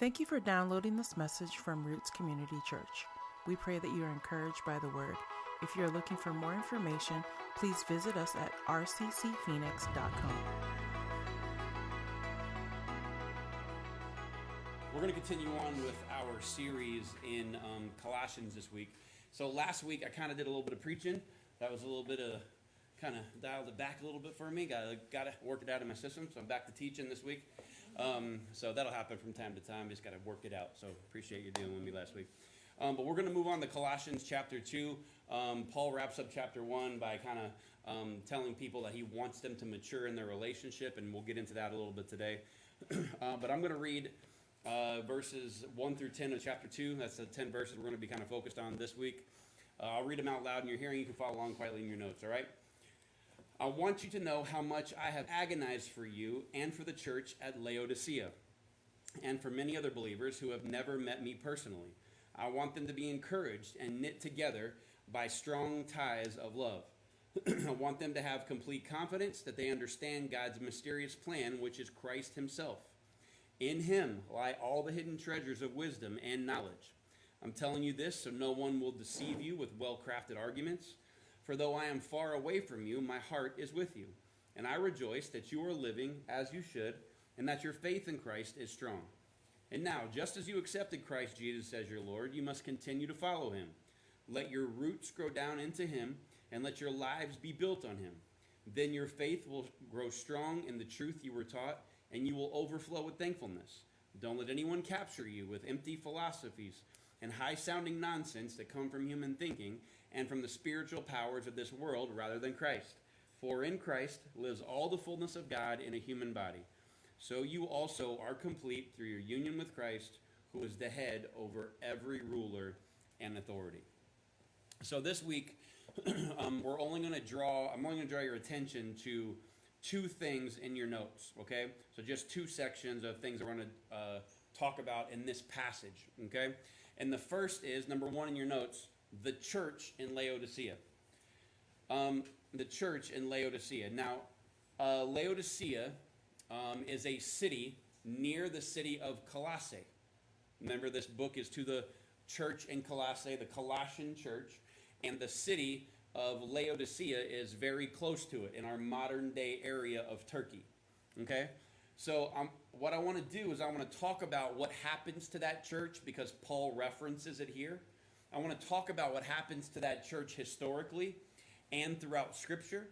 Thank you for downloading this message from Roots Community Church. We pray that you are encouraged by the word. If you are looking for more information, please visit us at rccphoenix.com. We're going to continue on with our series in um, Colossians this week. So last week I kind of did a little bit of preaching. That was a little bit of kind of dialed it back a little bit for me. Got got to work it out in my system. So I'm back to teaching this week. Um, so that'll happen from time to time. Just got to work it out. So appreciate you dealing with me last week. Um, but we're going to move on to Colossians chapter 2. Um, Paul wraps up chapter 1 by kind of um, telling people that he wants them to mature in their relationship, and we'll get into that a little bit today. uh, but I'm going to read uh, verses 1 through 10 of chapter 2. That's the 10 verses we're going to be kind of focused on this week. Uh, I'll read them out loud in your hearing. You can follow along quietly in your notes, all right? I want you to know how much I have agonized for you and for the church at Laodicea, and for many other believers who have never met me personally. I want them to be encouraged and knit together by strong ties of love. I want them to have complete confidence that they understand God's mysterious plan, which is Christ Himself. In Him lie all the hidden treasures of wisdom and knowledge. I'm telling you this so no one will deceive you with well crafted arguments. For though I am far away from you, my heart is with you. And I rejoice that you are living as you should, and that your faith in Christ is strong. And now, just as you accepted Christ Jesus as your Lord, you must continue to follow him. Let your roots grow down into him, and let your lives be built on him. Then your faith will grow strong in the truth you were taught, and you will overflow with thankfulness. Don't let anyone capture you with empty philosophies and high sounding nonsense that come from human thinking and from the spiritual powers of this world rather than Christ. For in Christ lives all the fullness of God in a human body. So you also are complete through your union with Christ, who is the head over every ruler and authority. So this week, um, we're only going to draw, I'm only going to draw your attention to two things in your notes, okay? So just two sections of things we're going to uh, talk about in this passage, okay? And the first is number one in your notes the church in Laodicea. Um, the church in Laodicea. Now, uh, Laodicea um, is a city near the city of Colossae. Remember, this book is to the church in Colossae, the Colossian church, and the city of Laodicea is very close to it in our modern day area of Turkey. Okay? So, um, what I want to do is I want to talk about what happens to that church because Paul references it here. I want to talk about what happens to that church historically and throughout Scripture.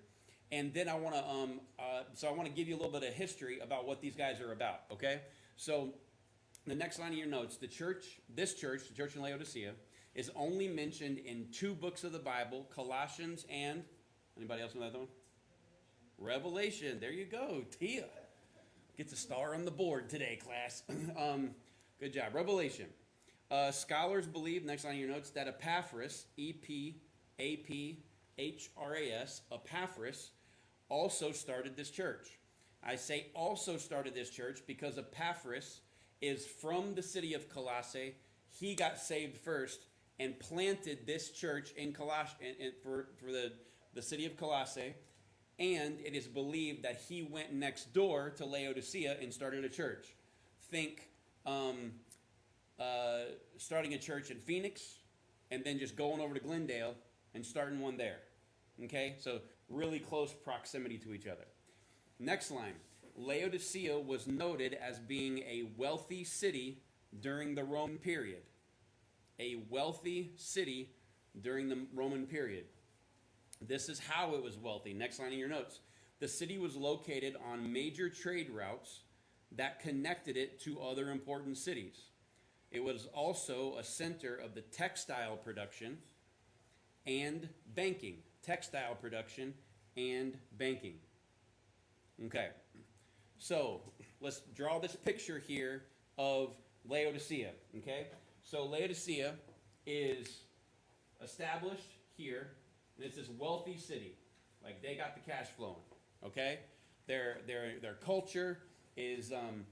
And then I want to, um, uh, so I want to give you a little bit of history about what these guys are about, okay? So the next line of your notes the church, this church, the church in Laodicea, is only mentioned in two books of the Bible Colossians and, anybody else know that one? Revelation. There you go. Tia gets a star on the board today, class. um, good job. Revelation. Uh, scholars believe, next of your notes, that Epaphras, E P A P H R A S, Epaphras, also started this church. I say also started this church because Epaphras is from the city of Colossae. He got saved first and planted this church in Coloss- in, in, for, for the, the city of Colossae. And it is believed that he went next door to Laodicea and started a church. Think um, uh, starting a church in Phoenix and then just going over to Glendale and starting one there. Okay? So, really close proximity to each other. Next line Laodicea was noted as being a wealthy city during the Roman period. A wealthy city during the Roman period. This is how it was wealthy. Next line in your notes. The city was located on major trade routes that connected it to other important cities. It was also a center of the textile production and banking. Textile production and banking. Okay, so let's draw this picture here of Laodicea. Okay, so Laodicea is established here, and it's this wealthy city. Like they got the cash flowing. Okay, their their their culture is um,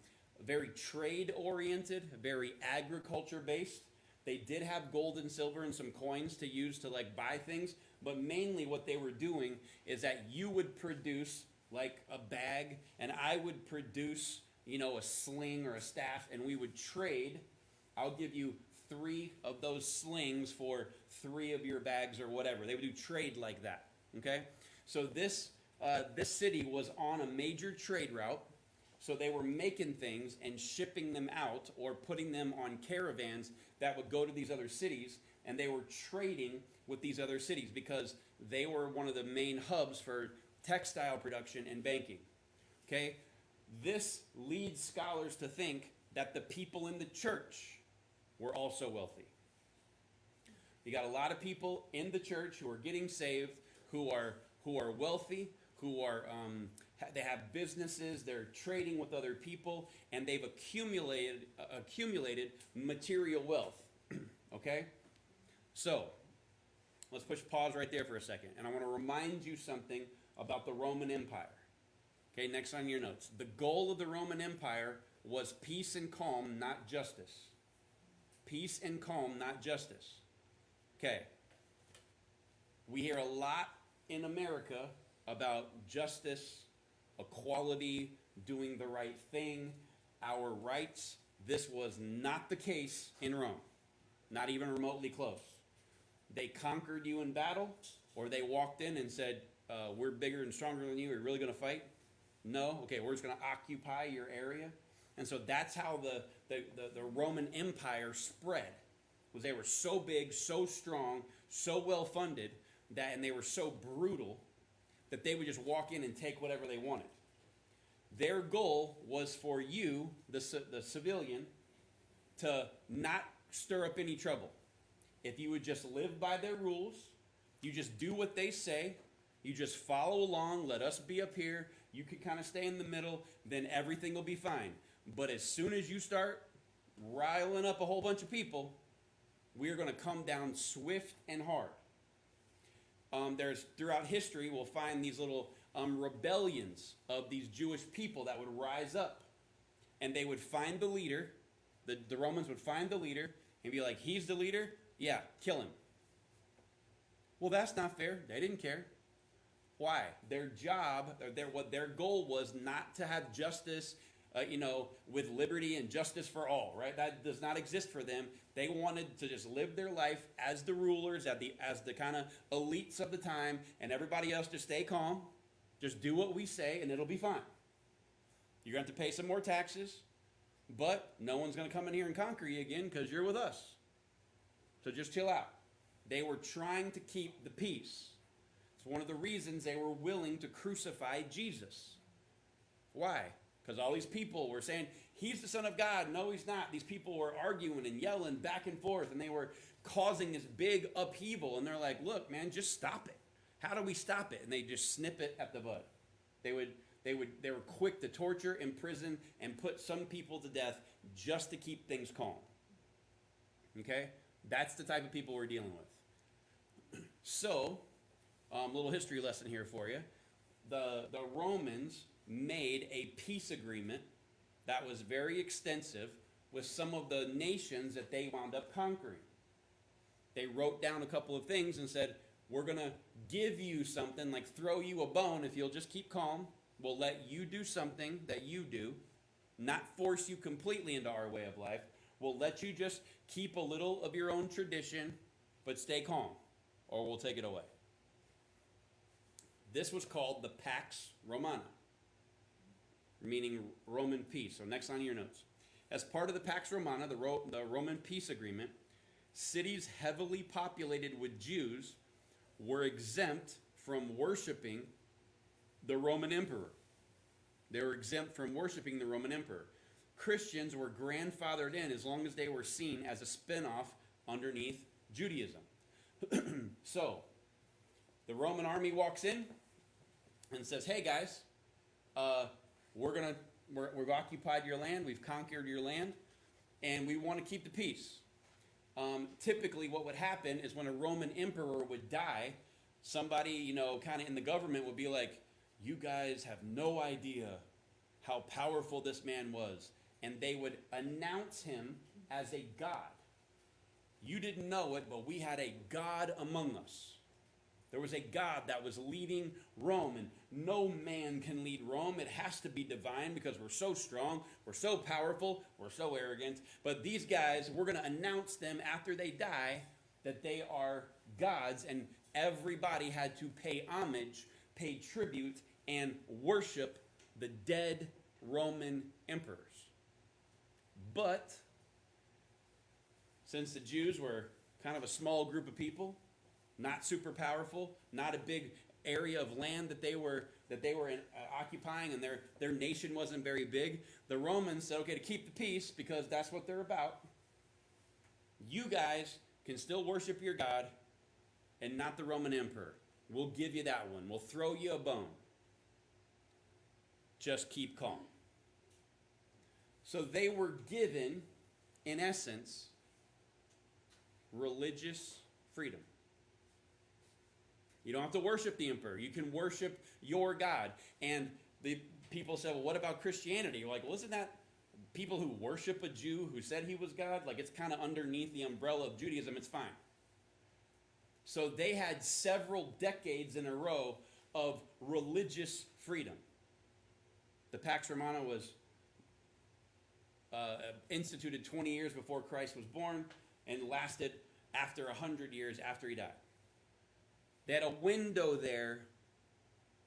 very trade oriented, very agriculture based. They did have gold and silver and some coins to use to like buy things, but mainly what they were doing is that you would produce like a bag and I would produce you know, a sling or a staff, and we would trade. I'll give you three of those slings for three of your bags or whatever. They would do trade like that. Okay? So this uh, this city was on a major trade route. So they were making things and shipping them out or putting them on caravans that would go to these other cities, and they were trading with these other cities because they were one of the main hubs for textile production and banking. Okay? This leads scholars to think that the people in the church were also wealthy. You got a lot of people in the church who are getting saved, who are who are wealthy, who are um, they have businesses, they're trading with other people, and they've accumulated uh, accumulated material wealth. okay, so let's push pause right there for a second, and I want to remind you something about the Roman Empire. Okay, next on your notes. The goal of the Roman Empire was peace and calm, not justice. Peace and calm, not justice. Okay. We hear a lot in America about justice, equality, doing the right thing, our rights. This was not the case in Rome, not even remotely close. They conquered you in battle, or they walked in and said, uh, We're bigger and stronger than you. Are you really going to fight? No? Okay, we're just going to occupy your area. And so that's how the, the, the, the Roman Empire spread. Was they were so big, so strong, so well funded that and they were so brutal that they would just walk in and take whatever they wanted. Their goal was for you, the, the civilian, to not stir up any trouble. If you would just live by their rules, you just do what they say, you just follow along, let us be up here, you can kind of stay in the middle, then everything will be fine. But as soon as you start riling up a whole bunch of people, we are going to come down swift and hard. Um, there's throughout history, we'll find these little um, rebellions of these Jewish people that would rise up, and they would find the leader. The, the Romans would find the leader and be like, "He's the leader. Yeah, kill him." Well, that's not fair. They didn't care. Why? Their job, their what their goal was not to have justice uh, you know, with liberty and justice for all, right? That does not exist for them. They wanted to just live their life as the rulers, as the, as the kind of elites of the time, and everybody else just stay calm. Just do what we say, and it'll be fine. You're going to have to pay some more taxes, but no one's going to come in here and conquer you again because you're with us. So just chill out. They were trying to keep the peace. It's one of the reasons they were willing to crucify Jesus. Why? Because all these people were saying, He's the Son of God. No, He's not. These people were arguing and yelling back and forth, and they were causing this big upheaval. And they're like, Look, man, just stop it. How do we stop it? And they just snip it at the bud. They would. They, would, they were quick to torture, imprison, and put some people to death just to keep things calm. Okay? That's the type of people we're dealing with. So, a um, little history lesson here for you. The, the Romans made a peace agreement that was very extensive with some of the nations that they wound up conquering. They wrote down a couple of things and said, We're going to give you something, like throw you a bone if you'll just keep calm. We'll let you do something that you do, not force you completely into our way of life. We'll let you just keep a little of your own tradition, but stay calm, or we'll take it away. This was called the Pax Romana meaning Roman peace. So, next on your notes. As part of the Pax Romana, the, Ro- the Roman peace agreement, cities heavily populated with Jews were exempt from worshiping the Roman emperor. They were exempt from worshiping the Roman emperor. Christians were grandfathered in as long as they were seen as a spinoff underneath Judaism. so, the Roman army walks in and says, Hey guys, uh, we're going to, we've occupied your land, we've conquered your land, and we want to keep the peace. Um, typically, what would happen is when a Roman emperor would die, somebody, you know, kind of in the government would be like, You guys have no idea how powerful this man was. And they would announce him as a god. You didn't know it, but we had a god among us. There was a God that was leading Rome, and no man can lead Rome. It has to be divine because we're so strong, we're so powerful, we're so arrogant. But these guys, we're going to announce them after they die that they are gods, and everybody had to pay homage, pay tribute, and worship the dead Roman emperors. But since the Jews were kind of a small group of people, not super powerful, not a big area of land that they were that they were in, uh, occupying, and their their nation wasn't very big. The Romans said, "Okay, to keep the peace, because that's what they're about. You guys can still worship your God, and not the Roman emperor. We'll give you that one. We'll throw you a bone. Just keep calm." So they were given, in essence, religious freedom. You don't have to worship the emperor. You can worship your God. And the people said, well, what about Christianity? You're like, well, isn't that people who worship a Jew who said he was God? Like, it's kind of underneath the umbrella of Judaism. It's fine. So they had several decades in a row of religious freedom. The Pax Romana was uh, instituted 20 years before Christ was born and lasted after 100 years after he died. They had a window there.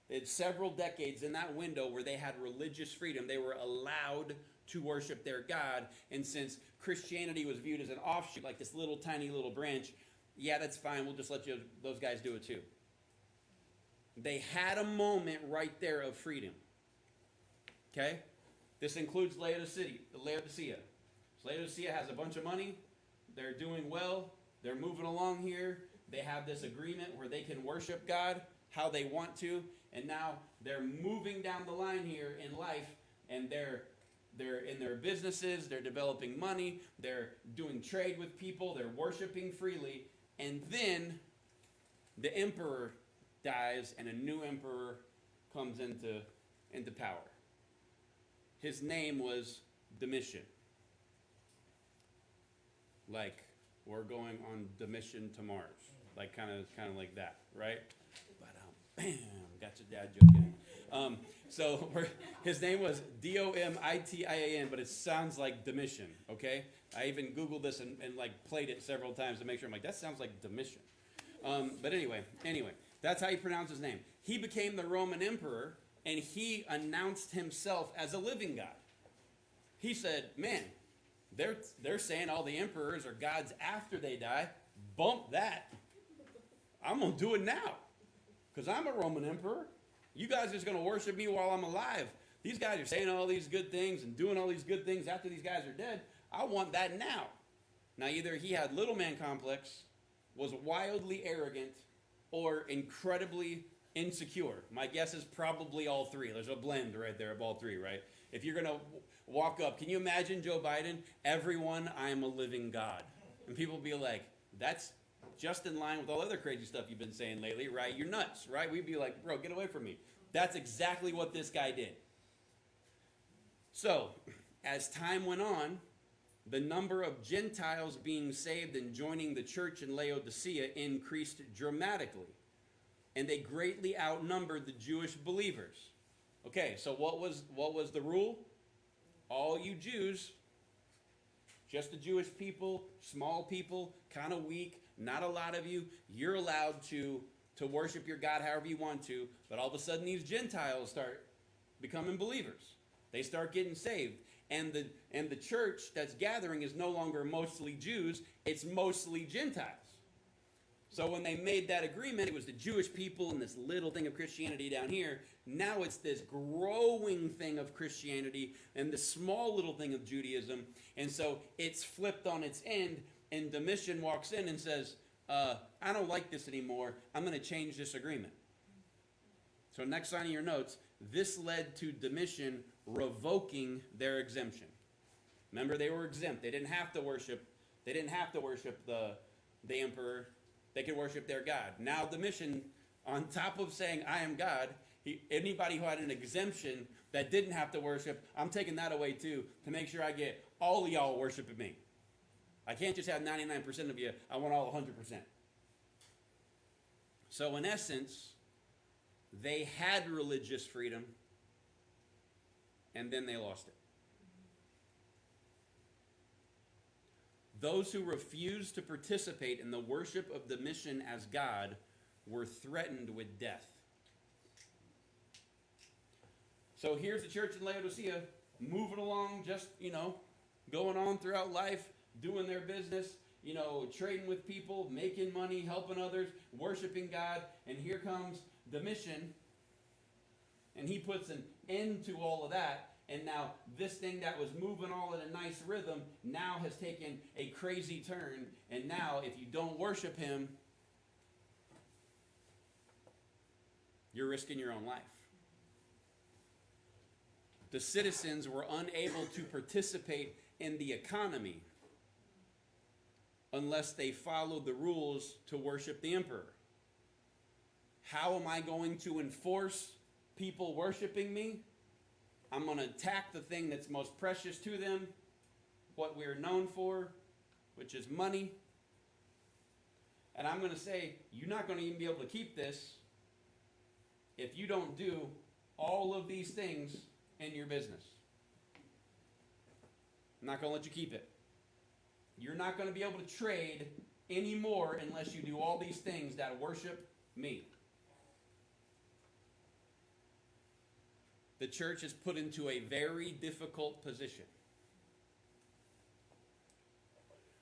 They had several decades in that window where they had religious freedom. They were allowed to worship their God. And since Christianity was viewed as an offshoot, like this little tiny little branch, yeah, that's fine. We'll just let you, those guys do it too. They had a moment right there of freedom. Okay? This includes Laodicea. Laodicea. Laodicea has a bunch of money. They're doing well. They're moving along here. They have this agreement where they can worship God how they want to, and now they're moving down the line here in life, and they're they're in their businesses, they're developing money, they're doing trade with people, they're worshiping freely, and then the emperor dies and a new emperor comes into into power. His name was Domitian. Like we're going on the mission to Mars like kind of kind of like that, right? But um, bam, got your dad joking. Um, so his name was D O M I T I A N, but it sounds like Domitian. Okay, I even googled this and, and like played it several times to make sure. I'm like, that sounds like Domitian. Um, but anyway, anyway, that's how you pronounce his name. He became the Roman emperor, and he announced himself as a living God. He said, "Man, they're they're saying all the emperors are gods after they die. Bump that." I'm going to do it now because I'm a Roman emperor. You guys are just going to worship me while I'm alive. These guys are saying all these good things and doing all these good things after these guys are dead. I want that now. Now, either he had little man complex, was wildly arrogant, or incredibly insecure. My guess is probably all three. There's a blend right there of all three, right? If you're going to walk up, can you imagine Joe Biden? Everyone, I am a living God. And people be like, that's just in line with all other crazy stuff you've been saying lately, right? You're nuts, right? We'd be like, bro, get away from me. That's exactly what this guy did. So, as time went on, the number of Gentiles being saved and joining the church in Laodicea increased dramatically. And they greatly outnumbered the Jewish believers. Okay, so what was what was the rule? All you Jews, just the Jewish people, small people, kind of weak, not a lot of you. You're allowed to, to worship your God however you want to, but all of a sudden these Gentiles start becoming believers. They start getting saved. And the, and the church that's gathering is no longer mostly Jews, it's mostly Gentiles. So when they made that agreement, it was the Jewish people and this little thing of Christianity down here. Now it's this growing thing of Christianity and this small little thing of Judaism. And so it's flipped on its end and Domitian walks in and says, uh, I don't like this anymore. I'm going to change this agreement. So, next line of your notes, this led to Domitian revoking their exemption. Remember, they were exempt. They didn't have to worship. They didn't have to worship the, the emperor. They could worship their God. Now, Domitian, on top of saying, I am God, he, anybody who had an exemption that didn't have to worship, I'm taking that away too to make sure I get all of y'all worshiping me. I can't just have 99% of you. I want all 100%. So, in essence, they had religious freedom and then they lost it. Those who refused to participate in the worship of Domitian as God were threatened with death. So here's the church in Laodicea moving along, just, you know, going on throughout life, doing their business, you know, trading with people, making money, helping others, worshiping God. And here comes Domitian. and he puts an end to all of that. And now this thing that was moving all in a nice rhythm now has taken a crazy turn. And now, if you don't worship him, you're risking your own life. The citizens were unable to participate in the economy unless they followed the rules to worship the emperor. How am I going to enforce people worshiping me? I'm going to attack the thing that's most precious to them, what we're known for, which is money. And I'm going to say, you're not going to even be able to keep this if you don't do all of these things in your business. I'm not going to let you keep it. You're not going to be able to trade anymore unless you do all these things that worship me. the church is put into a very difficult position.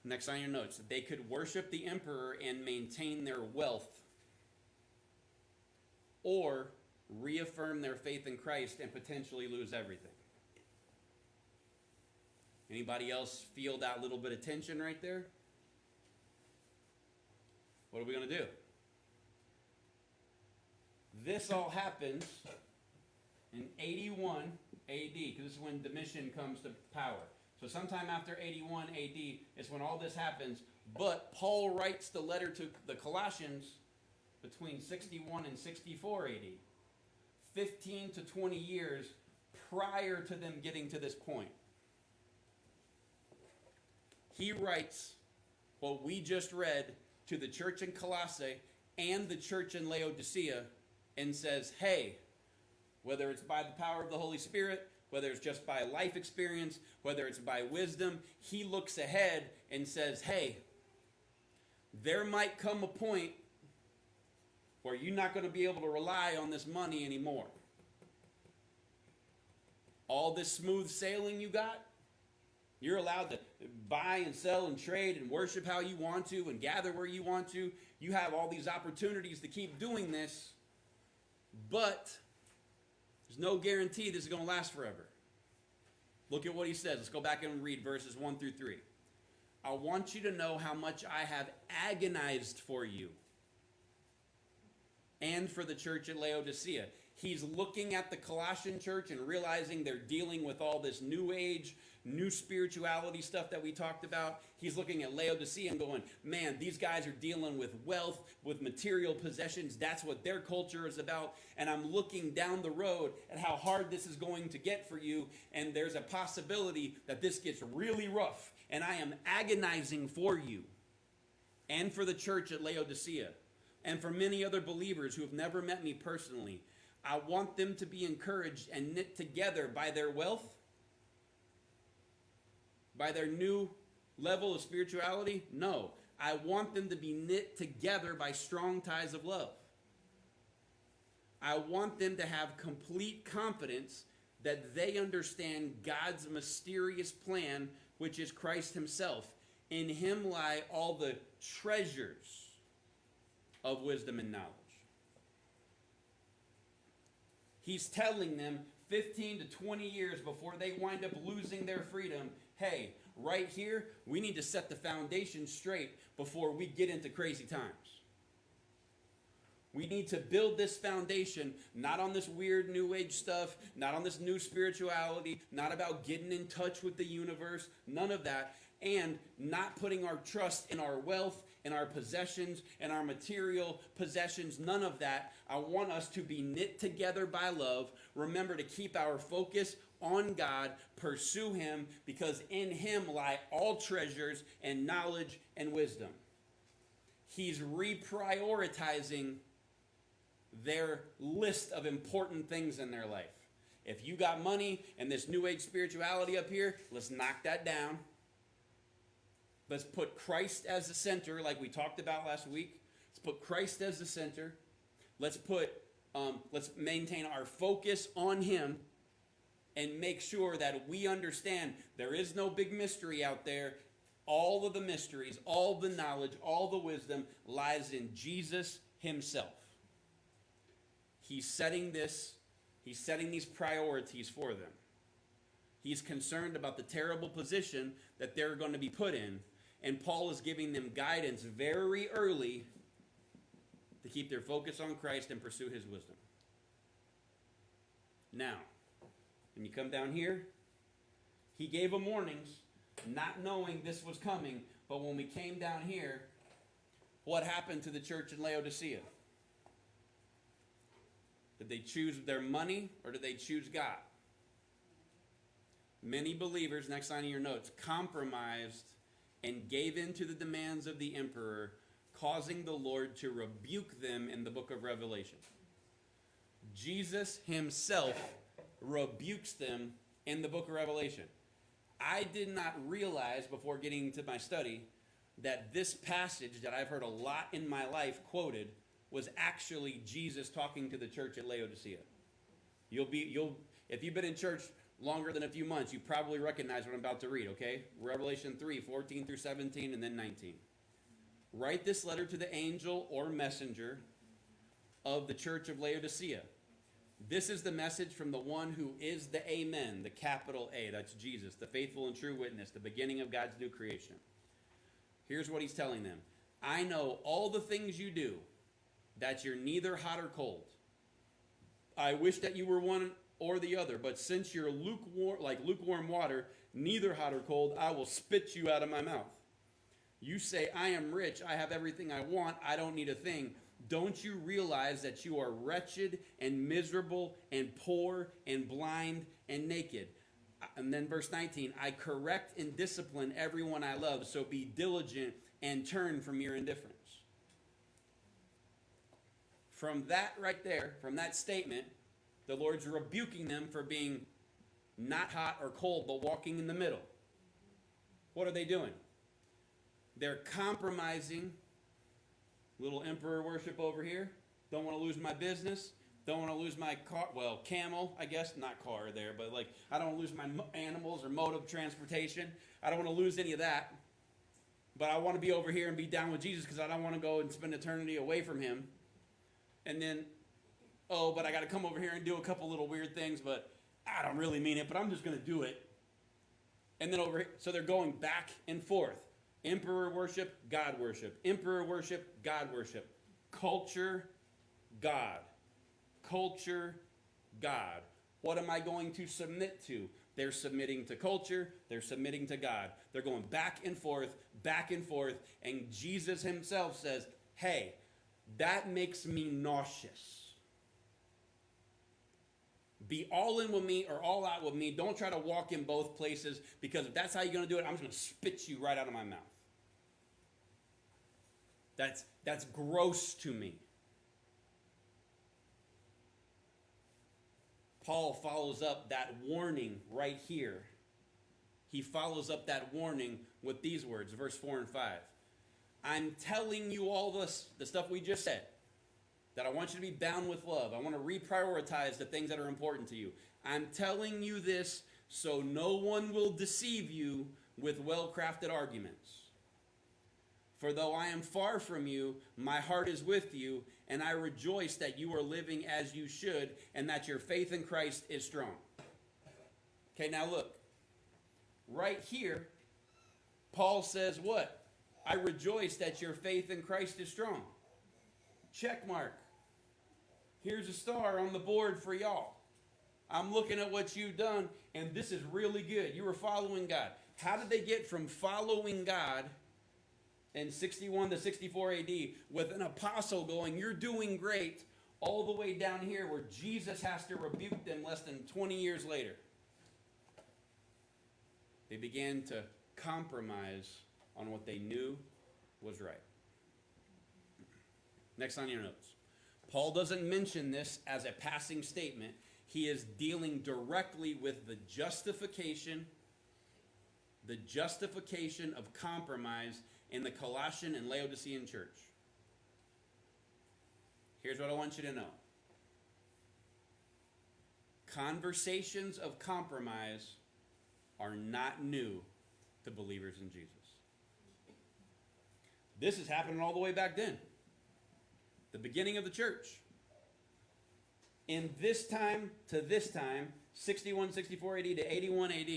Next on your notes, they could worship the emperor and maintain their wealth, or reaffirm their faith in Christ and potentially lose everything. Anybody else feel that little bit of tension right there? What are we going to do? This all happens in 81 AD, because this is when Domitian comes to power. So sometime after 81 AD is when all this happens. But Paul writes the letter to the Colossians between 61 and 64 AD. 15 to 20 years prior to them getting to this point. He writes what we just read to the church in Colossae and the church in Laodicea and says, hey, whether it's by the power of the Holy Spirit, whether it's just by life experience, whether it's by wisdom, he looks ahead and says, hey, there might come a point where you're not going to be able to rely on this money anymore. All this smooth sailing you got, you're allowed to buy and sell and trade and worship how you want to and gather where you want to. You have all these opportunities to keep doing this, but there's no guarantee this is going to last forever. Look at what he says. Let's go back and read verses 1 through 3. I want you to know how much I have agonized for you and for the church at Laodicea. He's looking at the Colossian church and realizing they're dealing with all this new age new spirituality stuff that we talked about. He's looking at Laodicea and going, man, these guys are dealing with wealth, with material possessions. That's what their culture is about. And I'm looking down the road at how hard this is going to get for you. And there's a possibility that this gets really rough. And I am agonizing for you and for the church at Laodicea and for many other believers who have never met me personally. I want them to be encouraged and knit together by their wealth by their new level of spirituality? No. I want them to be knit together by strong ties of love. I want them to have complete confidence that they understand God's mysterious plan, which is Christ Himself. In Him lie all the treasures of wisdom and knowledge. He's telling them 15 to 20 years before they wind up losing their freedom hey, right here, we need to set the foundation straight before we get into crazy times. We need to build this foundation not on this weird new age stuff, not on this new spirituality, not about getting in touch with the universe, none of that, and not putting our trust in our wealth, in our possessions, in our material possessions, none of that. I want us to be knit together by love. Remember to keep our focus on God, pursue Him, because in Him lie all treasures and knowledge and wisdom. He's reprioritizing their list of important things in their life. If you got money and this new age spirituality up here, let's knock that down. Let's put Christ as the center, like we talked about last week. Let's put Christ as the center. Let's put, um, let's maintain our focus on Him and make sure that we understand there is no big mystery out there. All of the mysteries, all the knowledge, all the wisdom lies in Jesus Himself. He's setting this, He's setting these priorities for them. He's concerned about the terrible position that they're going to be put in and Paul is giving them guidance very early to keep their focus on Christ and pursue his wisdom. Now, when you come down here, he gave them warnings, not knowing this was coming. But when we came down here, what happened to the church in Laodicea? Did they choose their money or did they choose God? Many believers, next line of your notes, compromised and gave in to the demands of the emperor, causing the Lord to rebuke them in the book of Revelation. Jesus himself rebukes them in the book of Revelation. I did not realize before getting to my study that this passage that I've heard a lot in my life quoted was actually Jesus talking to the church at Laodicea. You'll be you'll if you've been in church longer than a few months, you probably recognize what I'm about to read, okay? Revelation 3, 14 through 17, and then 19. Write this letter to the angel or messenger of the church of Laodicea. This is the message from the one who is the Amen, the capital A, that's Jesus, the faithful and true witness, the beginning of God's new creation. Here's what he's telling them I know all the things you do, that you're neither hot or cold. I wish that you were one or the other. But since you're lukewarm, like lukewarm water, neither hot or cold, I will spit you out of my mouth. You say, I am rich, I have everything I want, I don't need a thing. Don't you realize that you are wretched and miserable and poor and blind and naked? And then verse 19, I correct and discipline everyone I love, so be diligent and turn from your indifference. From that right there, from that statement, the Lord's rebuking them for being not hot or cold, but walking in the middle. What are they doing? They're compromising. Little emperor worship over here. Don't want to lose my business. Don't want to lose my car. Well, camel, I guess. Not car there, but like, I don't want to lose my animals or mode of transportation. I don't want to lose any of that. But I want to be over here and be down with Jesus because I don't want to go and spend eternity away from him. And then oh, but I got to come over here and do a couple little weird things, but I don't really mean it, but I'm just going to do it. And then over here, so they're going back and forth. Emperor worship, God worship. Emperor worship, God worship. Culture, God. Culture, God. What am I going to submit to? They're submitting to culture, they're submitting to God. They're going back and forth, back and forth, and Jesus himself says, Hey, that makes me nauseous be all in with me or all out with me. Don't try to walk in both places because if that's how you're going to do it, I'm just going to spit you right out of my mouth. That's, that's gross to me. Paul follows up that warning right here. He follows up that warning with these words, verse 4 and 5. I'm telling you all this, the stuff we just said that I want you to be bound with love. I want to reprioritize the things that are important to you. I'm telling you this so no one will deceive you with well crafted arguments. For though I am far from you, my heart is with you, and I rejoice that you are living as you should, and that your faith in Christ is strong. Okay, now look. Right here, Paul says, What? I rejoice that your faith in Christ is strong. Check mark. Here's a star on the board for y'all. I'm looking at what you've done, and this is really good. You were following God. How did they get from following God in 61 to 64 AD with an apostle going, You're doing great, all the way down here where Jesus has to rebuke them less than 20 years later? They began to compromise on what they knew was right. Next on your notes. Paul doesn't mention this as a passing statement. He is dealing directly with the justification, the justification of compromise in the Colossian and Laodicean church. Here's what I want you to know conversations of compromise are not new to believers in Jesus. This is happening all the way back then, the beginning of the church. In this time to this time, 61, 64 AD to 81 AD,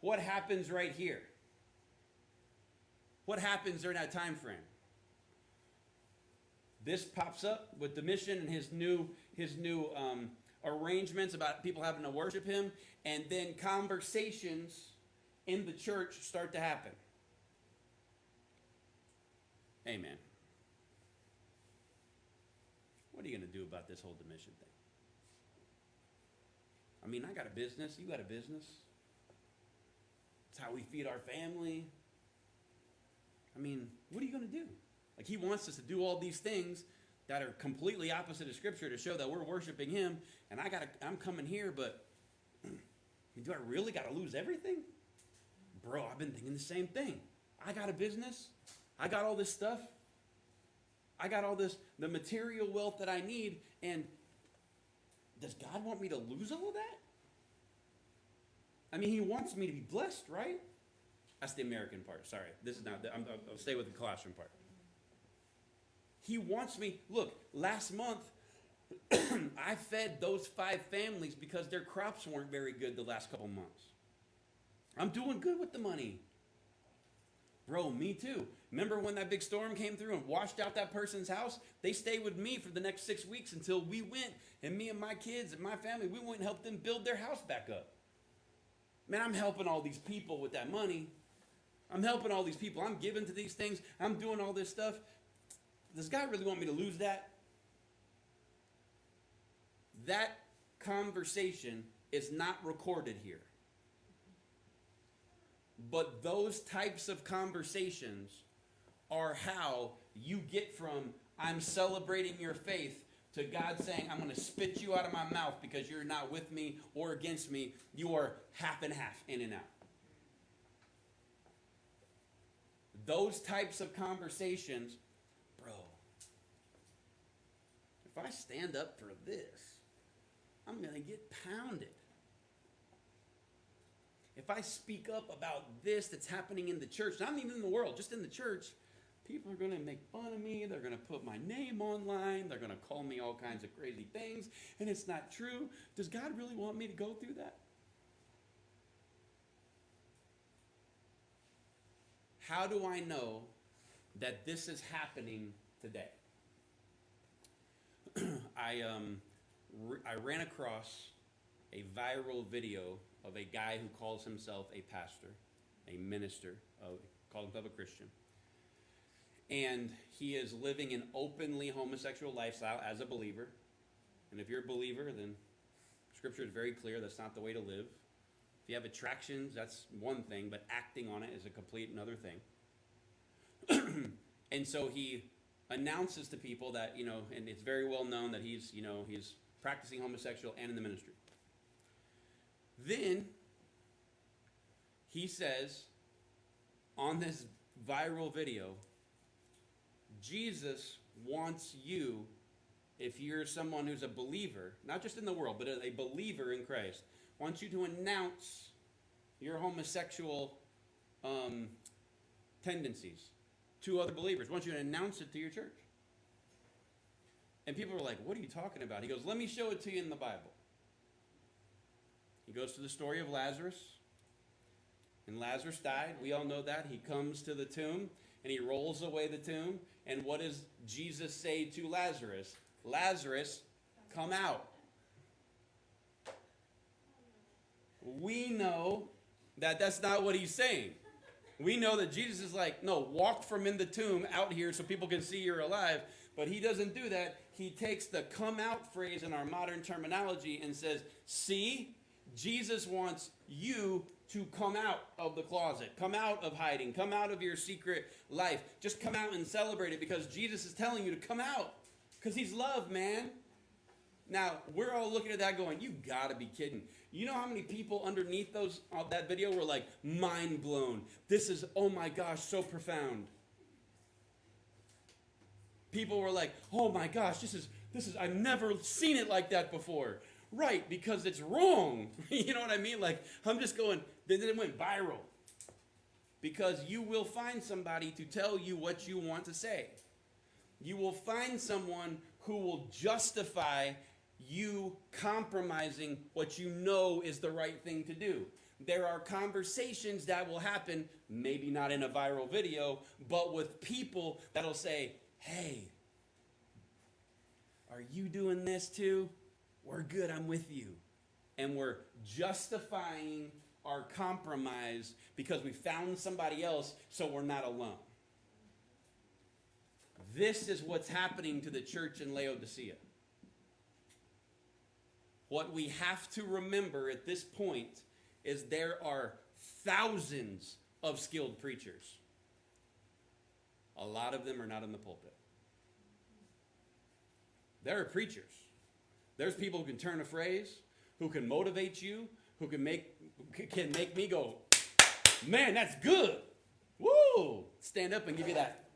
what happens right here? What happens during that time frame? This pops up with Domitian and his new his new um, arrangements about people having to worship him, and then conversations in the church start to happen. Amen. What are you going to do about this whole Domitian thing? I mean, I got a business. You got a business. It's how we feed our family. I mean, what are you going to do? Like, he wants us to do all these things that are completely opposite of Scripture to show that we're worshiping Him. And I got I'm coming here, but do I really got to lose everything? Bro, I've been thinking the same thing. I got a business. I got all this stuff. I got all this, the material wealth that I need. And does God want me to lose all of that? I mean, He wants me to be blessed, right? That's the American part. Sorry. This is not, I'm, I'll stay with the Colossian part. He wants me. Look, last month, I fed those five families because their crops weren't very good the last couple months. I'm doing good with the money. Bro, me too. Remember when that big storm came through and washed out that person's house? They stayed with me for the next six weeks until we went, and me and my kids and my family, we went and helped them build their house back up. Man, I'm helping all these people with that money. I'm helping all these people. I'm giving to these things. I'm doing all this stuff. Does God really want me to lose that? That conversation is not recorded here. But those types of conversations are how you get from I'm celebrating your faith to God saying, I'm going to spit you out of my mouth because you're not with me or against me. You are half and half, in and out. Those types of conversations bro, if I stand up for this, I'm going to get pounded. If I speak up about this that's happening in the church, not even in the world, just in the church, people are going to make fun of me. They're going to put my name online. They're going to call me all kinds of crazy things, and it's not true. Does God really want me to go through that? How do I know that this is happening today? I um, I ran across a viral video of a guy who calls himself a pastor, a minister, uh, calls himself a Christian, and he is living an openly homosexual lifestyle as a believer. And if you're a believer, then Scripture is very clear that's not the way to live. If you have attractions, that's one thing, but acting on it is a complete another thing. and so he announces to people that, you know, and it's very well known that he's, you know, he's practicing homosexual and in the ministry. Then he says on this viral video, Jesus wants you, if you're someone who's a believer, not just in the world, but a believer in Christ, wants you to announce your homosexual um, tendencies to other believers. Wants you to announce it to your church. And people were like, What are you talking about? He goes, Let me show it to you in the Bible. He goes to the story of Lazarus. And Lazarus died. We all know that. He comes to the tomb and he rolls away the tomb. And what does Jesus say to Lazarus? Lazarus, come out. We know that that's not what he's saying. We know that Jesus is like, no, walk from in the tomb out here so people can see you're alive. But he doesn't do that. He takes the come out phrase in our modern terminology and says, see, Jesus wants you to come out of the closet, come out of hiding, come out of your secret life. Just come out and celebrate it because Jesus is telling you to come out. Because he's love, man. Now, we're all looking at that going, you gotta be kidding. You know how many people underneath those uh, that video were like, mind blown. This is, oh my gosh, so profound. People were like, oh my gosh, this is, this is, I've never seen it like that before. Right, because it's wrong. you know what I mean? Like, I'm just going, then it went viral. Because you will find somebody to tell you what you want to say. You will find someone who will justify you compromising what you know is the right thing to do. There are conversations that will happen, maybe not in a viral video, but with people that'll say, hey, are you doing this too? We're good, I'm with you. And we're justifying our compromise because we found somebody else so we're not alone. This is what's happening to the church in Laodicea. What we have to remember at this point is there are thousands of skilled preachers. A lot of them are not in the pulpit. There are preachers. There's people who can turn a phrase, who can motivate you, who can make can make me go, man, that's good. Woo! Stand up and give you that,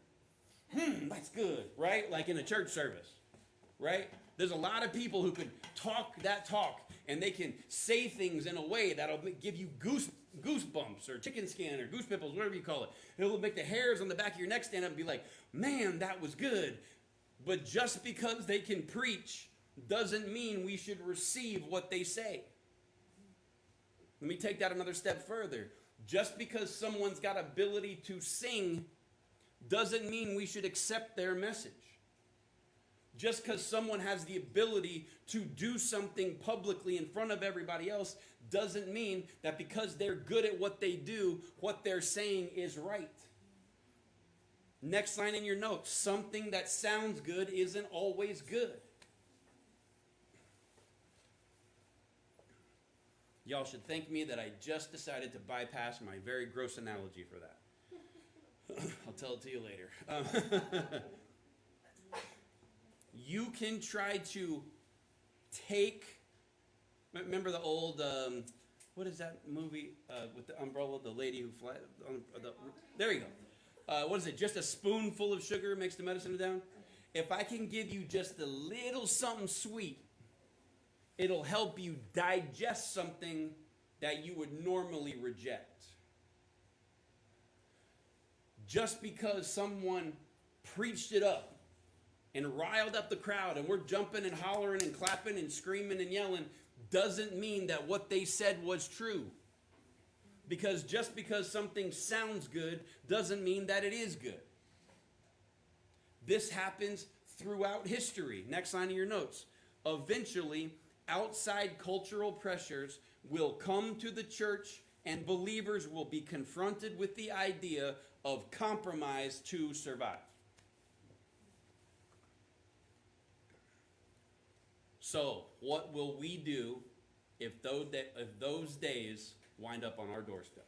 hmm, that's good, right? Like in a church service, right? There's a lot of people who can talk that talk and they can say things in a way that'll give you goose goosebumps or chicken skin or goose pimples, whatever you call it. It'll make the hairs on the back of your neck stand up and be like, man, that was good. But just because they can preach doesn't mean we should receive what they say. Let me take that another step further. Just because someone's got ability to sing doesn't mean we should accept their message. Just because someone has the ability to do something publicly in front of everybody else doesn't mean that because they're good at what they do, what they're saying is right. Next line in your notes something that sounds good isn't always good. Y'all should thank me that I just decided to bypass my very gross analogy for that. I'll tell it to you later. Um, you can try to take. Remember the old. Um, what is that movie uh, with the umbrella? The lady who fly. Um, the, there you go. Uh, what is it? Just a spoonful of sugar makes the medicine down? If I can give you just a little something sweet it'll help you digest something that you would normally reject. Just because someone preached it up and riled up the crowd and we're jumping and hollering and clapping and screaming and yelling doesn't mean that what they said was true. Because just because something sounds good doesn't mean that it is good. This happens throughout history. Next line of your notes. Eventually, outside cultural pressures will come to the church and believers will be confronted with the idea of compromise to survive. So, what will we do if those, if those days wind up on our doorstep?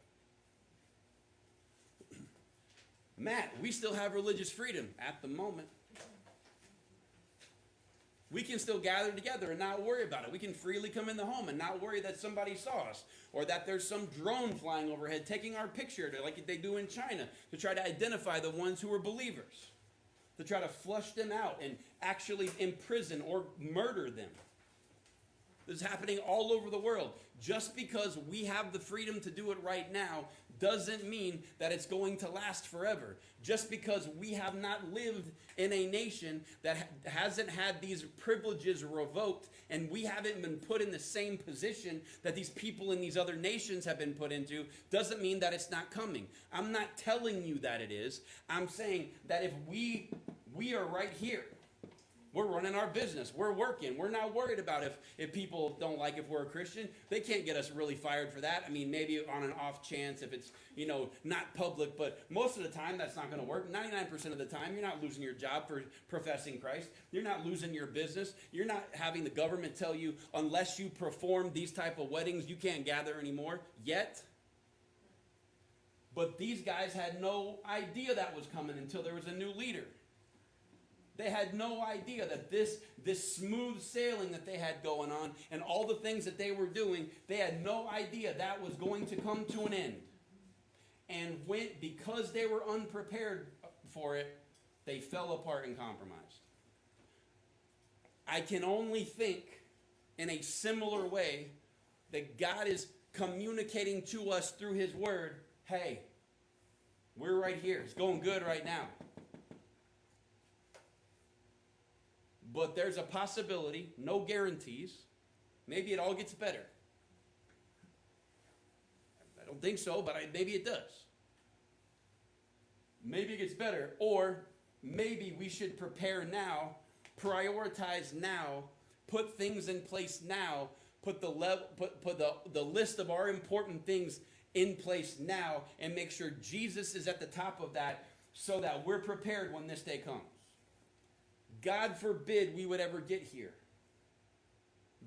Matt, we still have religious freedom at the moment we can still gather together and not worry about it. We can freely come in the home and not worry that somebody saw us or that there's some drone flying overhead taking our picture like they do in China to try to identify the ones who are believers, to try to flush them out and actually imprison or murder them. This is happening all over the world. Just because we have the freedom to do it right now doesn't mean that it's going to last forever. Just because we have not lived in a nation that hasn't had these privileges revoked and we haven't been put in the same position that these people in these other nations have been put into doesn't mean that it's not coming. I'm not telling you that it is. I'm saying that if we we are right here we're running our business. We're working. We're not worried about if, if people don't like if we're a Christian. They can't get us really fired for that. I mean, maybe on an off chance if it's, you know, not public, but most of the time that's not going to work. 99% of the time, you're not losing your job for professing Christ. You're not losing your business. You're not having the government tell you, unless you perform these type of weddings, you can't gather anymore yet. But these guys had no idea that was coming until there was a new leader. They had no idea that this, this smooth sailing that they had going on and all the things that they were doing, they had no idea that was going to come to an end. And when, because they were unprepared for it, they fell apart and compromised. I can only think in a similar way that God is communicating to us through His Word hey, we're right here. It's going good right now. But there's a possibility, no guarantees. Maybe it all gets better. I don't think so, but I, maybe it does. Maybe it gets better. Or maybe we should prepare now, prioritize now, put things in place now, put the level, put, put the, the list of our important things in place now, and make sure Jesus is at the top of that so that we're prepared when this day comes. God forbid we would ever get here.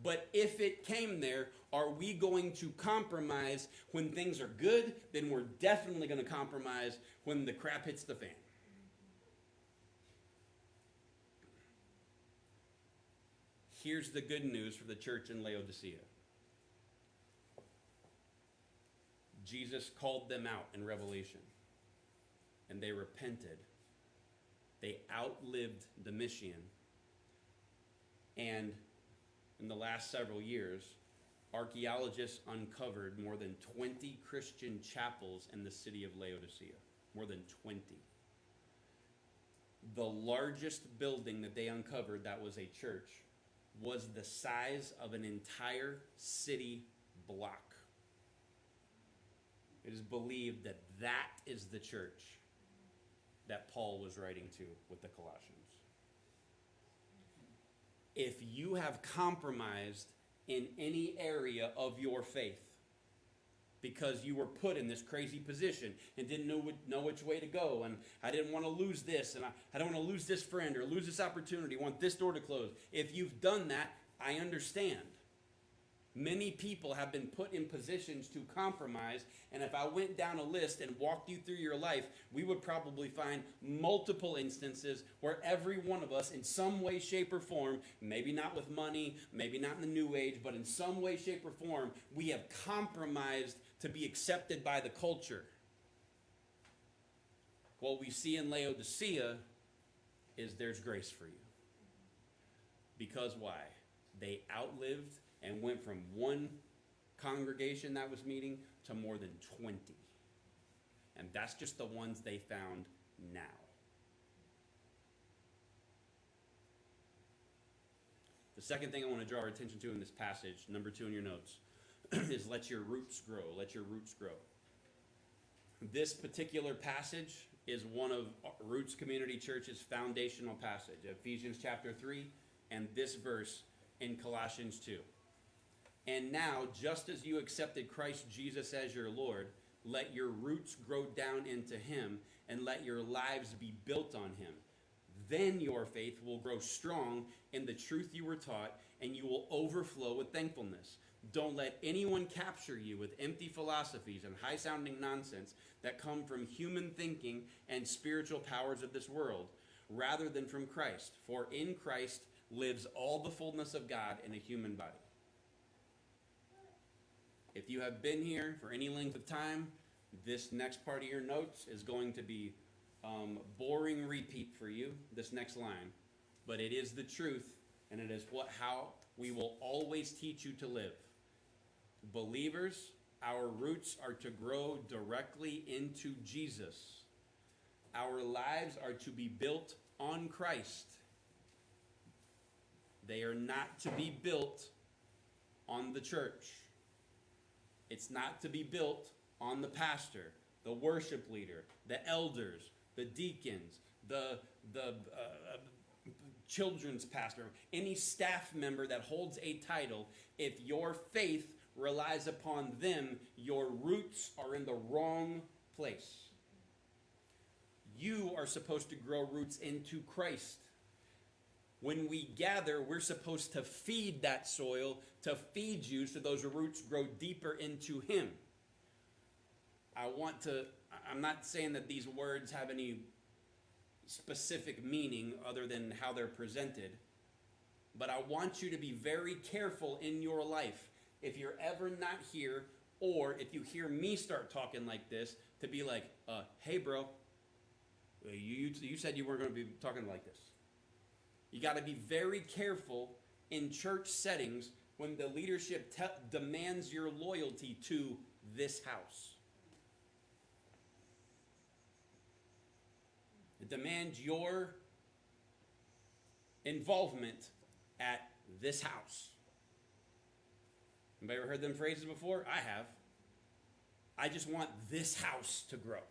But if it came there, are we going to compromise when things are good? Then we're definitely going to compromise when the crap hits the fan. Here's the good news for the church in Laodicea Jesus called them out in Revelation, and they repented. They outlived Domitian. And in the last several years, archaeologists uncovered more than 20 Christian chapels in the city of Laodicea. More than 20. The largest building that they uncovered that was a church was the size of an entire city block. It is believed that that is the church that Paul was writing to with the Colossians. If you have compromised in any area of your faith because you were put in this crazy position and didn't know, know which way to go, and I didn't want to lose this, and I, I don't want to lose this friend or lose this opportunity, want this door to close. If you've done that, I understand. Many people have been put in positions to compromise, and if I went down a list and walked you through your life, we would probably find multiple instances where every one of us, in some way, shape, or form, maybe not with money, maybe not in the new age, but in some way, shape, or form, we have compromised to be accepted by the culture. What we see in Laodicea is there's grace for you. Because why? They outlived and went from one congregation that was meeting to more than 20. And that's just the ones they found now. The second thing I want to draw our attention to in this passage, number two in your notes, is let your roots grow. Let your roots grow. This particular passage is one of Roots Community Church's foundational passage, Ephesians chapter 3, and this verse in Colossians 2. And now, just as you accepted Christ Jesus as your Lord, let your roots grow down into him and let your lives be built on him. Then your faith will grow strong in the truth you were taught, and you will overflow with thankfulness. Don't let anyone capture you with empty philosophies and high sounding nonsense that come from human thinking and spiritual powers of this world, rather than from Christ. For in Christ lives all the fullness of God in a human body. If you have been here for any length of time, this next part of your notes is going to be um, boring repeat for you, this next line. But it is the truth, and it is what how we will always teach you to live. Believers, our roots are to grow directly into Jesus. Our lives are to be built on Christ. They are not to be built on the church. It's not to be built on the pastor, the worship leader, the elders, the deacons, the, the uh, children's pastor, any staff member that holds a title. If your faith relies upon them, your roots are in the wrong place. You are supposed to grow roots into Christ. When we gather, we're supposed to feed that soil, to feed you so those roots grow deeper into Him. I want to, I'm not saying that these words have any specific meaning other than how they're presented. But I want you to be very careful in your life if you're ever not here or if you hear me start talking like this to be like, uh, hey, bro, you, you, you said you weren't going to be talking like this. You got to be very careful in church settings when the leadership te- demands your loyalty to this house. It demands your involvement at this house. Anybody ever heard them phrases before? I have. I just want this house to grow.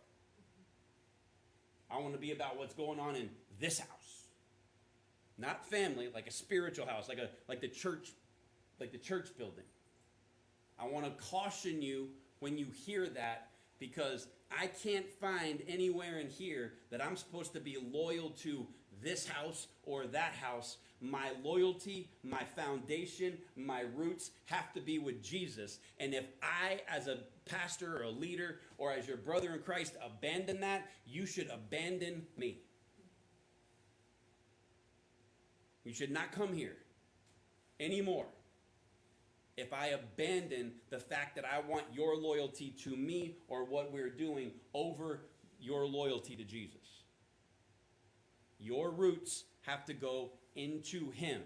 I want to be about what's going on in this house. Not family, like a spiritual house, like a like the church, like the church building. I want to caution you when you hear that because I can't find anywhere in here that I'm supposed to be loyal to this house or that house. My loyalty, my foundation, my roots have to be with Jesus. And if I, as a pastor or a leader or as your brother in Christ, abandon that, you should abandon me. You should not come here anymore if I abandon the fact that I want your loyalty to me or what we're doing over your loyalty to Jesus. Your roots have to go into Him.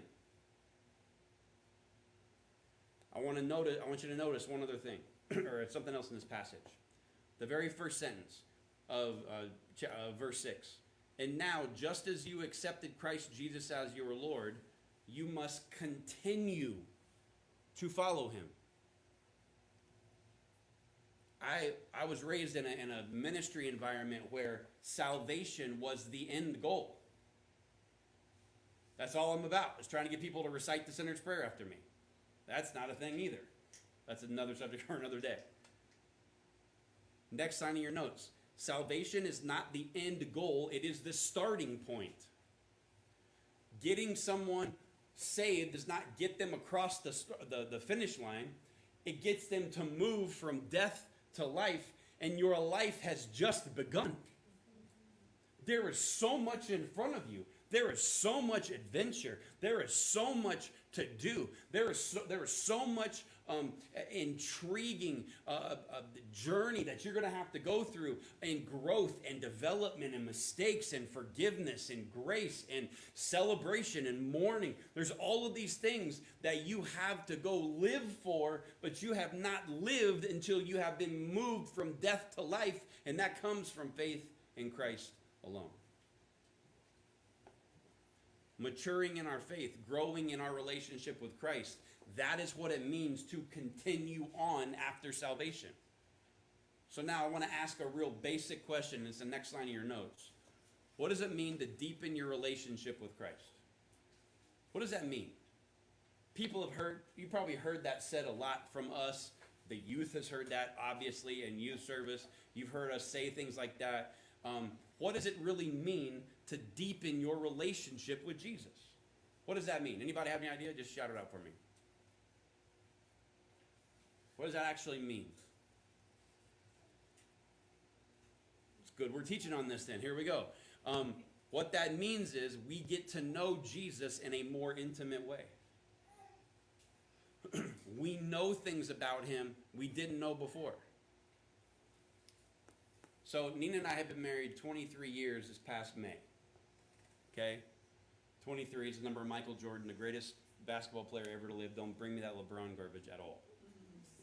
I want to notice. I want you to notice one other thing, or something else in this passage. The very first sentence of uh, uh, verse six. And now, just as you accepted Christ Jesus as your Lord, you must continue to follow him. I, I was raised in a, in a ministry environment where salvation was the end goal. That's all I'm about, is trying to get people to recite the sinner's prayer after me. That's not a thing either. That's another subject for another day. Next sign of your notes. Salvation is not the end goal, it is the starting point. Getting someone saved does not get them across the, the, the finish line, it gets them to move from death to life, and your life has just begun. There is so much in front of you. There is so much adventure. There is so much to do. There is so, there is so much um, intriguing uh, uh, journey that you're going to have to go through in growth and development and mistakes and forgiveness and grace and celebration and mourning. There's all of these things that you have to go live for, but you have not lived until you have been moved from death to life, and that comes from faith in Christ alone maturing in our faith, growing in our relationship with Christ. That is what it means to continue on after salvation. So now I want to ask a real basic question. It's the next line of your notes. What does it mean to deepen your relationship with Christ? What does that mean? People have heard, you probably heard that said a lot from us. The youth has heard that, obviously, in youth service. You've heard us say things like that. Um, what does it really mean to deepen your relationship with Jesus? What does that mean? Anybody have any idea? Just shout it out for me. What does that actually mean? It's good we're teaching on this then. Here we go. Um, what that means is we get to know Jesus in a more intimate way. we know things about him we didn't know before. So, Nina and I have been married 23 years this past May. Okay? 23 is the number of Michael Jordan, the greatest basketball player ever to live. Don't bring me that LeBron garbage at all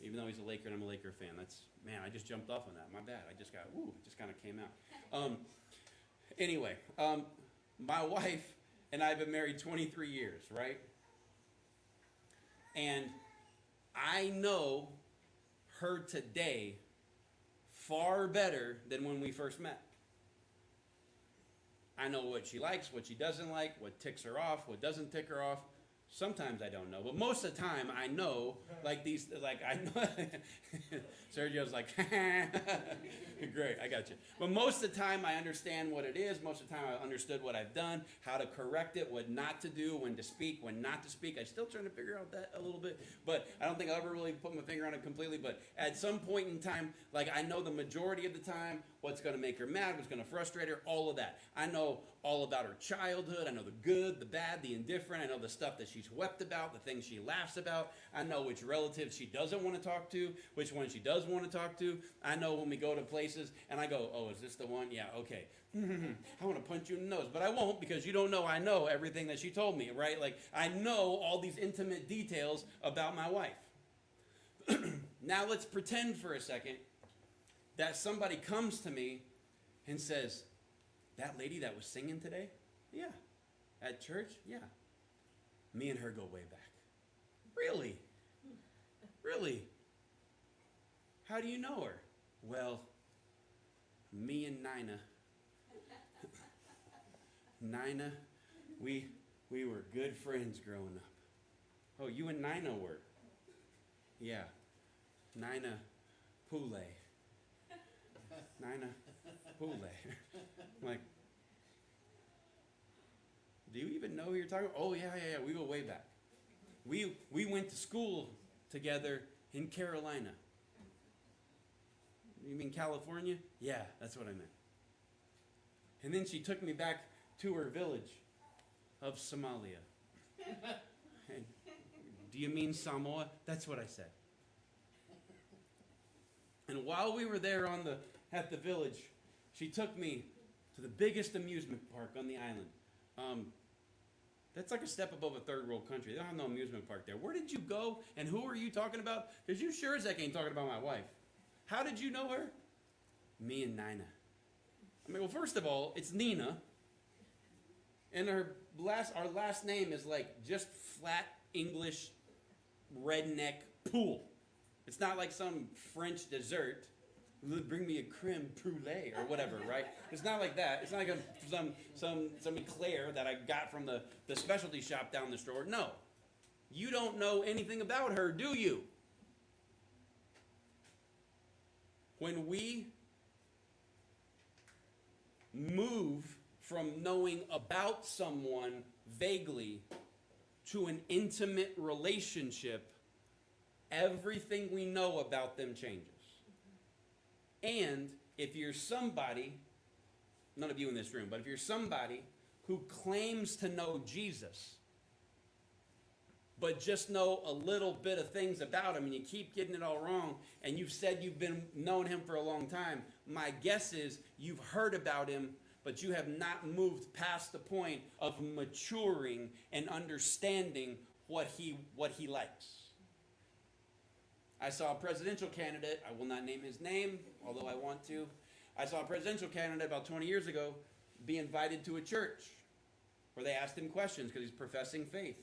even though he's a Laker and I'm a Laker fan. That's man, I just jumped off on that. My bad. I just got ooh, just kind of came out. Um, anyway, um, my wife and I have been married 23 years, right? And I know her today far better than when we first met. I know what she likes, what she doesn't like, what ticks her off, what doesn't tick her off. Sometimes I don't know, but most of the time I know. Like these, like I know. Sergio's like, Great, I got you. But most of the time, I understand what it is. Most of the time, I understood what I've done, how to correct it, what not to do, when to speak, when not to speak. I'm still trying to figure out that a little bit, but I don't think I'll ever really put my finger on it completely. But at some point in time, like I know the majority of the time what's going to make her mad, what's going to frustrate her, all of that. I know all about her childhood. I know the good, the bad, the indifferent. I know the stuff that she's wept about, the things she laughs about. I know which relatives she doesn't want to talk to, which ones she does want to talk to. I know when we go to places and I go, oh, is this the one? Yeah, okay. I want to punch you in the nose, but I won't because you don't know I know everything that she told me, right? Like, I know all these intimate details about my wife. now let's pretend for a second that somebody comes to me and says, That lady that was singing today? Yeah. At church? Yeah. Me and her go way back. Really? Really? How do you know her? Well, me and Nina. Nina, we we were good friends growing up. Oh, you and Nina were? Yeah. Nina Poulet. Nina Poulet. Like, do you even know who you're talking about? Oh, yeah, yeah, yeah. We go way back. We, we went to school together in Carolina. You mean California? Yeah, that's what I meant. And then she took me back to her village of Somalia. And, do you mean Samoa? That's what I said. And while we were there on the at the village, she took me to the biggest amusement park on the island. Um, that's like a step above a third world country. They don't have no amusement park there. Where did you go and who are you talking about? Because you sure as heck ain't talking about my wife. How did you know her? Me and Nina. I mean, well, first of all, it's Nina. And her last our last name is like just flat English redneck pool. It's not like some French dessert bring me a creme brulee or whatever, right? It's not like that. It's not like a, some some some eclair that I got from the, the specialty shop down the store. No. You don't know anything about her, do you? When we move from knowing about someone vaguely to an intimate relationship, everything we know about them changes. And if you're somebody, none of you in this room, but if you're somebody who claims to know Jesus, but just know a little bit of things about him and you keep getting it all wrong and you've said you've been known him for a long time my guess is you've heard about him but you have not moved past the point of maturing and understanding what he what he likes I saw a presidential candidate, I will not name his name, although I want to. I saw a presidential candidate about 20 years ago be invited to a church where they asked him questions because he's professing faith.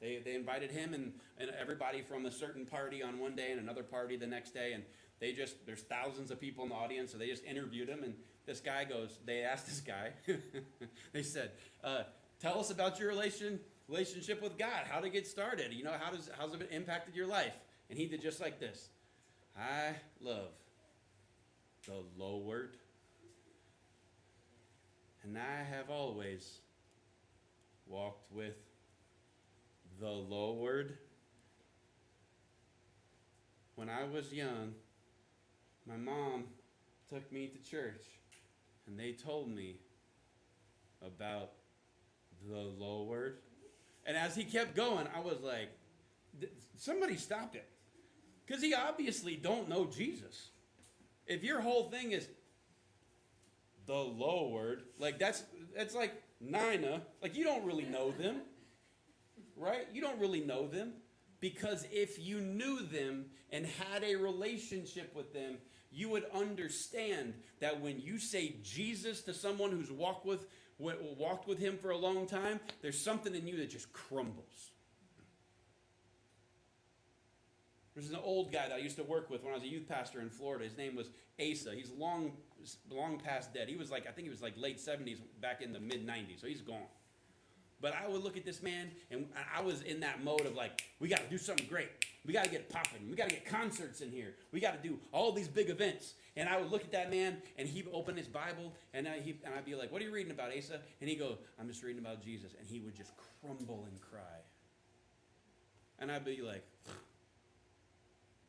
They, they invited him and, and everybody from a certain party on one day and another party the next day, and they just, there's thousands of people in the audience, so they just interviewed him, and this guy goes, they asked this guy, they said, uh, tell us about your relation, relationship with God, how to get started, you know, how does, how's it impacted your life? And he did just like this. I love the Lord, and I have always walked with the Lord. When I was young, my mom took me to church and they told me about the Lord. And as he kept going, I was like, somebody stop it. Because he obviously don't know Jesus. If your whole thing is the Lord, like that's that's like Nina, like you don't really know them. Right? You don't really know them. Because if you knew them and had a relationship with them, you would understand that when you say Jesus to someone who's walked with walked with him for a long time, there's something in you that just crumbles. There's an old guy that I used to work with when I was a youth pastor in Florida. His name was Asa. He's long, long past dead. He was like, I think he was like late 70s, back in the mid 90s, so he's gone. But I would look at this man, and I was in that mode of like, we got to do something great. We got to get popping. We got to get concerts in here. We got to do all these big events. And I would look at that man, and he'd open his Bible, and, I, he, and I'd be like, What are you reading about, Asa? And he'd go, I'm just reading about Jesus. And he would just crumble and cry. And I'd be like,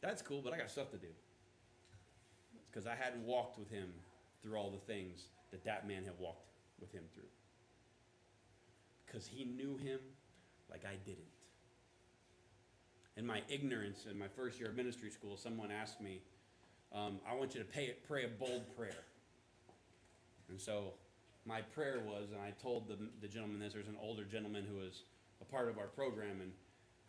That's cool, but I got stuff to do. Because I hadn't walked with him through all the things that that man had walked with him through. Because he knew him like I didn't. In my ignorance, in my first year of ministry school, someone asked me, um, I want you to pay, pray a bold prayer. And so my prayer was, and I told the, the gentleman this, there's an older gentleman who was a part of our program, and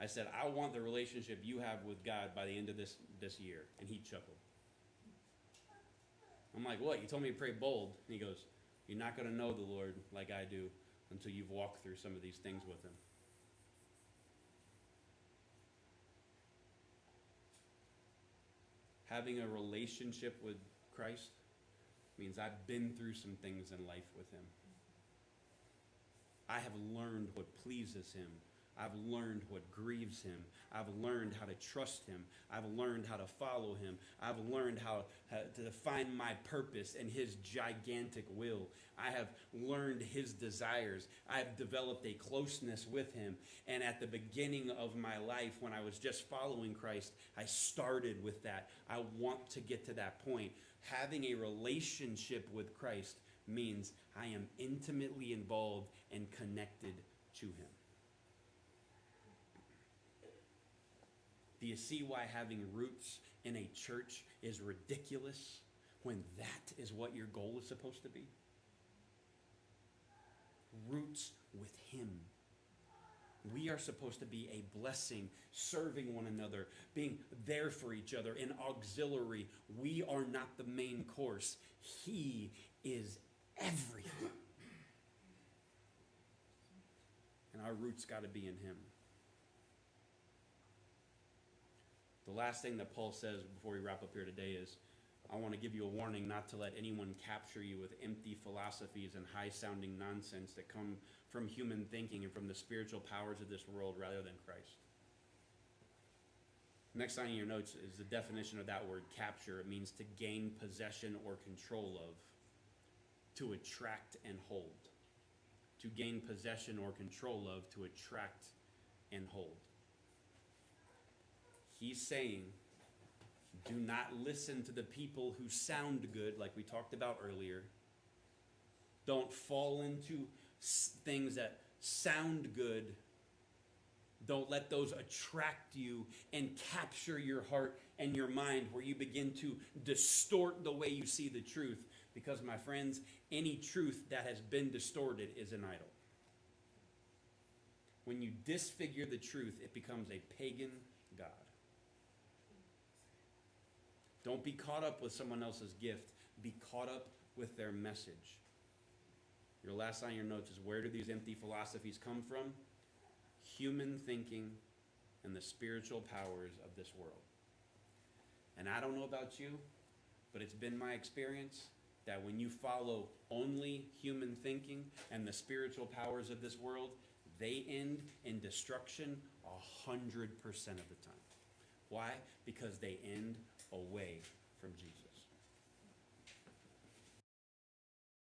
I said, I want the relationship you have with God by the end of this, this year. And he chuckled. I'm like, what? You told me to pray bold. And he goes, You're not going to know the Lord like I do until you've walked through some of these things with him. Having a relationship with Christ means I've been through some things in life with him. I have learned what pleases him I've learned what grieves him. I've learned how to trust him. I've learned how to follow him. I've learned how, how, to find my purpose and his gigantic will. I have learned his desires. I've developed a closeness with him. And at the beginning of my life, when I was just following Christ, I started with that. I want to get to that point. Having a relationship with Christ means I am intimately involved and connected to him. Do you see why having roots in a church is ridiculous when that is what your goal is supposed to be? Roots with Him. We are supposed to be a blessing, serving one another, being there for each other, in auxiliary. We are not the main course, He is everything. And our roots got to be in Him. The last thing that Paul says before we wrap up here today is I want to give you a warning not to let anyone capture you with empty philosophies and high sounding nonsense that come from human thinking and from the spiritual powers of this world rather than Christ. Next line in your notes is the definition of that word capture. It means to gain possession or control of, to attract and hold. To gain possession or control of, to attract and hold. He's saying, do not listen to the people who sound good, like we talked about earlier. Don't fall into things that sound good. Don't let those attract you and capture your heart and your mind where you begin to distort the way you see the truth. Because, my friends, any truth that has been distorted is an idol. When you disfigure the truth, it becomes a pagan God. Don't be caught up with someone else's gift. Be caught up with their message. Your last line in your notes is where do these empty philosophies come from? Human thinking and the spiritual powers of this world. And I don't know about you, but it's been my experience that when you follow only human thinking and the spiritual powers of this world, they end in destruction a hundred percent of the time. Why? Because they end away from Jesus.